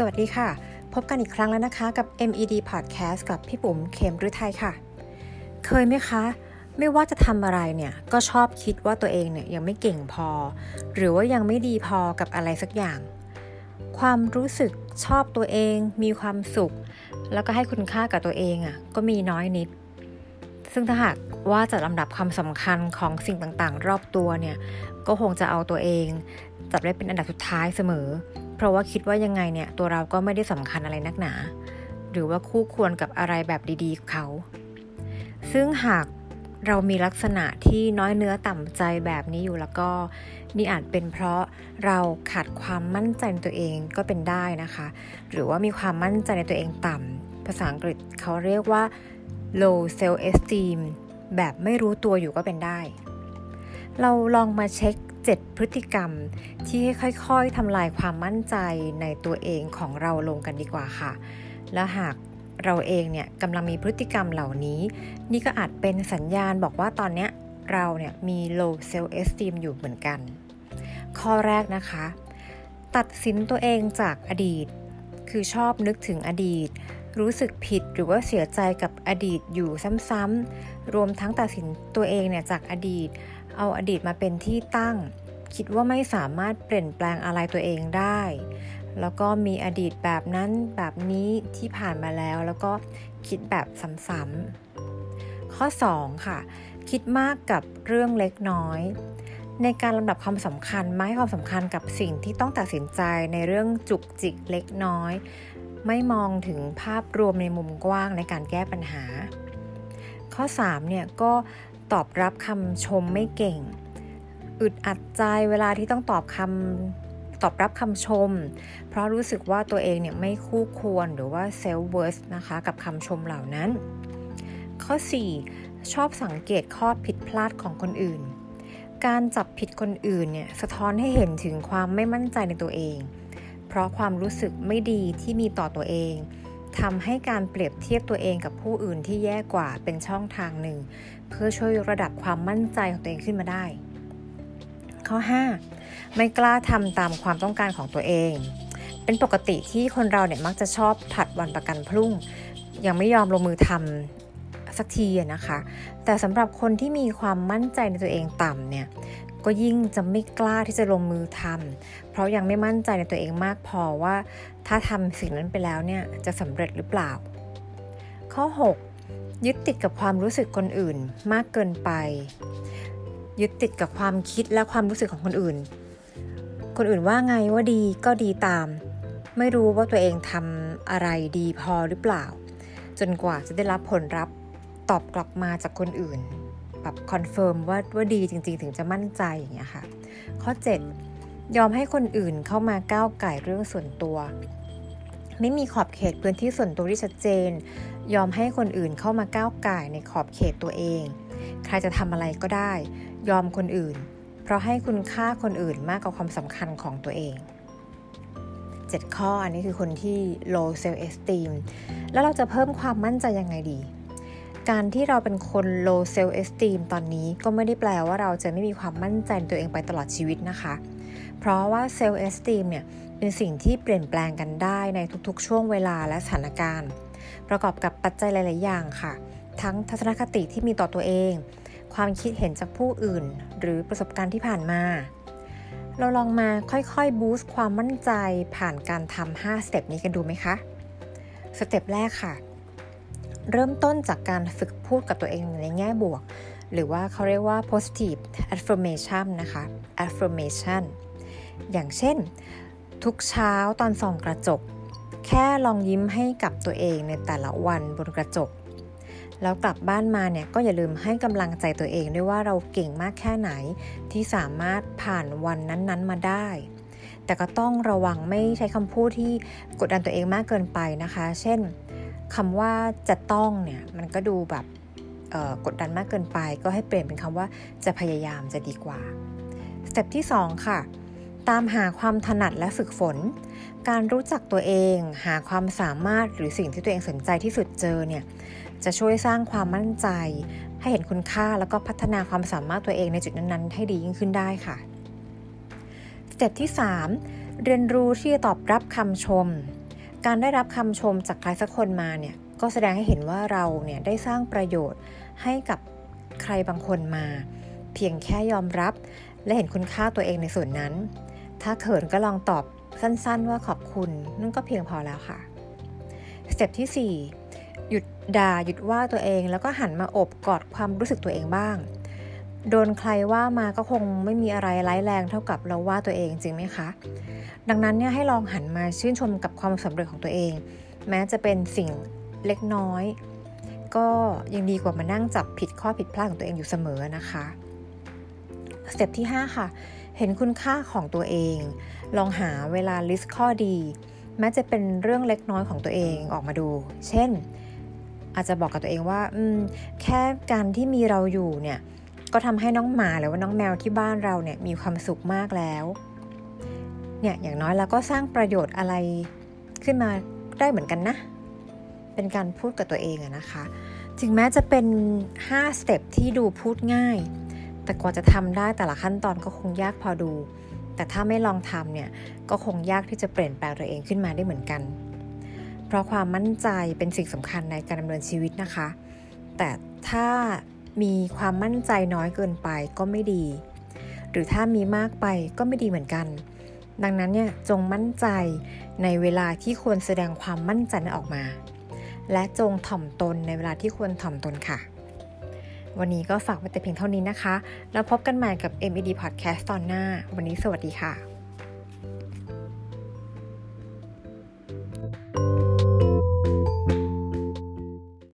สวัสดีค่ะ พบกันอีกครั้งแล้วนะคะกับ MED Podcast กับพี่ปุ๋มเขมฤทัยค่ะ เคยไหมคะ ไม่ว่าจะทำอะไรเนี่ย ก็ชอบคิดว่าตัวเองเนี่ยยังไม่เก่งพอ หรือว่ายังไม่ดีพอกับอะไรสักอย่าง ความรู้สึกชอบตัวเอง มีความสุข แล้วก็ให้คุณค่ากับตัวเองอะ่ะก็มีน้อยนิด ซึ่งถ้าหากว่าจะลำดับความสำคัญของสิ่งต่างๆ รอบตัวเนี่ย ก็คงจะเอาตัวเองจับได้เป็นอันดับสุดท้ายเสมอ เพราะว่าคิดว่ายังไงเนี่ยตัวเราก็ไม่ได้สำคัญอะไรนักหนา หรือว่าคู่ควรกับอะไรแบบดีๆเขา ซึ่งหากเรามีลักษณะที่น้อยเนื้อต่ำใจแบบนี้อยู่แล้วก็ นี่อาจเป็นเพราะเราขาดความมั่นใจในตัวเองก็เป็นได้นะคะ หรือว่ามีความมั่นใจในตัวเองต่ำภาษาอังกฤษเขาเรียกว่า low self esteem แบบไม่รู้ตัวอยู่ก็เป็นได้ เราลองมาเช็ค 7 พฤติกรรมที่ให้ค่อยๆทำลายความมั่นใจในตัวเองของเราลงกันดีกว่าค่ะ และหากเราเองเนี่ยกำลังมีพฤติกรรมเหล่านี้ นี่ก็อาจเป็นสัญญาณบอกว่าตอนเนี้ยเราเนี่ยมี low self esteem อยู่เหมือนกัน ข้อแรกนะคะ ตัดสินตัวเองจากอดีต คือชอบนึกถึงอดีต รู้สึกผิดหรือว่าเสียใจกับอดีตอยู่ซ้ำๆรวมทั้งตัดสินตัวเองเนี่ยจากอดีต เอาอดีตมาเป็นที่ตั้ง คิดว่าไม่สามารถเปลี่ยนแปลงอะไรตัวเองได้ แล้วก็มีอดีตแบบนั้นแบบนี้ที่ผ่านมาแล้ว แล้วก็คิดแบบซ้ำๆข้อ 2 ค่ะ คิดมากกับเรื่องเล็กน้อย ในการลำดับความสำคัญไม่ความสำคัญกับสิ่งที่ต้องตัดสินใจในเรื่องจุกจิกเล็กน้อย ไม่มองถึงภาพรวมในมุมกว้างในการแก้ปัญหาข้อ3เนี่ยก็ ตอบรับคำชมไม่เก่ง อึดอัดใจเวลาที่ต้องตอบคำตอบรับคำชม เพราะรู้สึกว่าตัวเองเนี่ยไม่คู่ควรหรือว่า self-worth นะคะกับคำชมเหล่านั้น ข้อ 4 ชอบสังเกตข้อผิดพลาดของคนอื่น การจับผิดคนอื่นเนี่ยสะท้อนให้เห็นถึงความไม่มั่นใจในตัวเอง เพราะความรู้สึกไม่ดีที่มีต่อตัวเอง ทำให้การเปรียบเทียบตัวเองกับผู้อื่นที่แย่กว่าเป็นช่องทางหนึ่ง เพื่อช่วยยกระดับความมั่นใจของตัวเองขึ้นมาได้ ข้อ 5 ไม่กล้าทำตามความต้องการของตัวเอง เป็นปกติที่คนเราเนี่ยมักจะชอบผัดวันประกันพรุ่ง ยังไม่ยอมลงมือทำสักทีนะคะ แต่สำหรับคนที่มีความมั่นใจในตัวเองต่ำเนี่ย ก็ยิ่งจะไม่กล้าที่จะลงมือทำเพราะยังไม่มั่นใจในตัวเองมากพอว่า ถ้าทำสิ่งนั้นไปแล้วเนี่ยจะสำเร็จหรือเปล่า ข้อ 6 ยึดติดกับความรู้สึกคนอื่นมากเกินไป ยึดติดกับความคิดและความรู้สึกของคนอื่น คนอื่นว่าไงว่าดีก็ดีตาม ไม่รู้ว่าตัวเองทำอะไรดีพอหรือเปล่า จนกว่าจะได้รับผลรับตอบกลับมาจากคนอื่น แบบ confirm ว่าว่าดีจริง ๆ ถึงจะมั่นใจอย่างเงี้ยค่ะ ข้อ 7 ยอมให้คนอื่นเข้ามาก้าวก่ายเรื่องส่วนตัว ไม่มีขอบเขตพื้นที่ส่วนตัวที่ชัดเจน ยอมให้คนอื่นเข้ามาก้าวก่ายในขอบเขตตัวเอง ใครจะทำอะไรก็ได้ ยอมคนอื่น เพราะให้คุณค่าคนอื่นมากกว่าความสำคัญของตัวเอง7ข้ออันนี้คือคนที่ low self esteem แล้วเราจะเพิ่มความมั่นใจยังไงดี การที่เราเป็นคน low self esteem ตอนนี้ก็ไม่ได้แปลว่าเราจะไม่มีความมั่นใจในตัวเองไปตลอดชีวิตนะคะ เพราะว่า self esteem เนี่ยเป็นสิ่งที่เปลี่ยนแปลงกันได้ในทุกๆ ช่วงเวลาและสถานการณ์ ประกอบกับปัจจัยหลาย ๆ อย่างค่ะ ทั้งทัศนคติที่มีต่อตัวเอง ความคิดเห็นจากผู้อื่น หรือประสบการณ์ที่ผ่านมา เราลองมาค่อยๆ boost ความมั่นใจผ่านการทำ5 step นี้กันดูไหมคะ step แรกค่ะ เริ่มต้นจากการฝึกพูดกับตัวเองในแง่บวก หรือว่าเขาเรียกว่า positive affirmation นะคะ affirmation อย่างเช่น ทุกเช้าตอนส่องกระจก แค่ลองยิ้มให้กับตัวเองในแต่ละวันบนกระจก แล้วกลับบ้านมาเนี่ยก็อย่าลืมให้กำลังใจตัวเองด้วยว่าเราเก่งมากแค่ไหนที่สามารถผ่านวันนั้นๆมาได้แต่ก็ต้องระวังไม่ใช้คำพูดที่กดดันตัวเองมากเกินไปนะคะ เช่น คำว่าจะต้องเนี่ยมันก็ดูแบบกดดันมากเกินไป ก็ให้เปลี่ยนเป็นคำว่าจะพยายามจะดีกว่าสเต็ปที่ 2 ค่ะ ตามหาความถนัดและฝึกฝน การรู้จักตัวเอง หาความสามารถหรือสิ่งที่ตัวเองสนใจที่สุดเจอเนี่ยจะช่วยสร้างความมั่นใจ ให้เห็นคุณค่าแล้วก็พัฒนาความสามารถตัวเองในจุดนั้นๆ ให้ดียิ่งขึ้นได้ค่ะสเต็ปที่ 3 เรียนรู้ที่จะตอบรับคำชม การได้รับคำชมจากใครสักคนมาเนี่ยก็แสดงให้เห็นว่าเราเนี่ยได้สร้างประโยชน์ให้กับใครบางคนมา เพียงแค่ยอมรับ และเห็นคุณค่าตัวเองในส่วนนั้น ถ้าเขินก็ลองตอบสั้นๆ ว่าขอบคุณนั่นก็เพียงพอแล้วค่ะสเต็ปที่ 4 หยุดด่าหยุดว่าตัวเองแล้วก็หันมาอบกอดความรู้สึกตัวเองบ้าง โดนใครว่ามาก็คงไม่มีอะไรร้ายแรงเท่ากับเราว่าตัวเองจริงไหมคะ ดังนั้นเนี่ยให้ลองหันมาชื่นชมกับความสำเร็จของตัวเอง แม้จะเป็นสิ่งเล็กน้อย ก็ยังดีกว่ามานั่งจับผิดข้อผิดพลาดของตัวเองอยู่เสมอนะคะ step ที่ 5 ค่ะ เห็นคุณค่าของตัวเอง ลองหาเวลา list ข้อดี แม้จะเป็นเรื่องเล็กน้อยของตัวเองออกมาดู เช่น อาจจะบอกกับตัวเองว่าอืมแค่การที่มีเราอยู่เนี่ย ก็ทำให้น้องหมาหรือว่าน้องแมวที่บ้านเราเนี่ยมีความสุขมากแล้ว เนี่ยอย่างน้อยเราก็สร้างประโยชน์อะไรขึ้นมาได้เหมือนกันนะ เป็นการพูดกับตัวเองอะนะคะ ถึงแม้จะเป็น 5 สเต็ปที่ดูพูดง่าย แต่กว่าจะทำได้แต่ละขั้นตอนก็คงยากพอดู แต่ถ้าไม่ลองทำเนี่ยก็คงยากที่จะเปลี่ยนแปลงตัวเองขึ้นมาได้เหมือนกัน เพราะความมั่นใจเป็นสิ่งสำคัญในการดำเนินชีวิตนะคะ แต่ถ้า มีความมั่นใจน้อยเกินไปก็ไม่ดี หรือถ้ามีมากไปก็ไม่ดีเหมือนกัน ดังนั้นเนี่ยจงมั่นใจในเวลาที่ควรแสดงความมั่นใจนั้นออกมา และจงถ่อมตนในเวลาที่ควรถ่อมตนค่ะ วันนี้ก็ฝากไว้แต่เพียงเท่านี้นะคะ แล้วพบกันใหม่กับ MED Podcast ตอนหน้า วันนี้สวัสดีค่ะ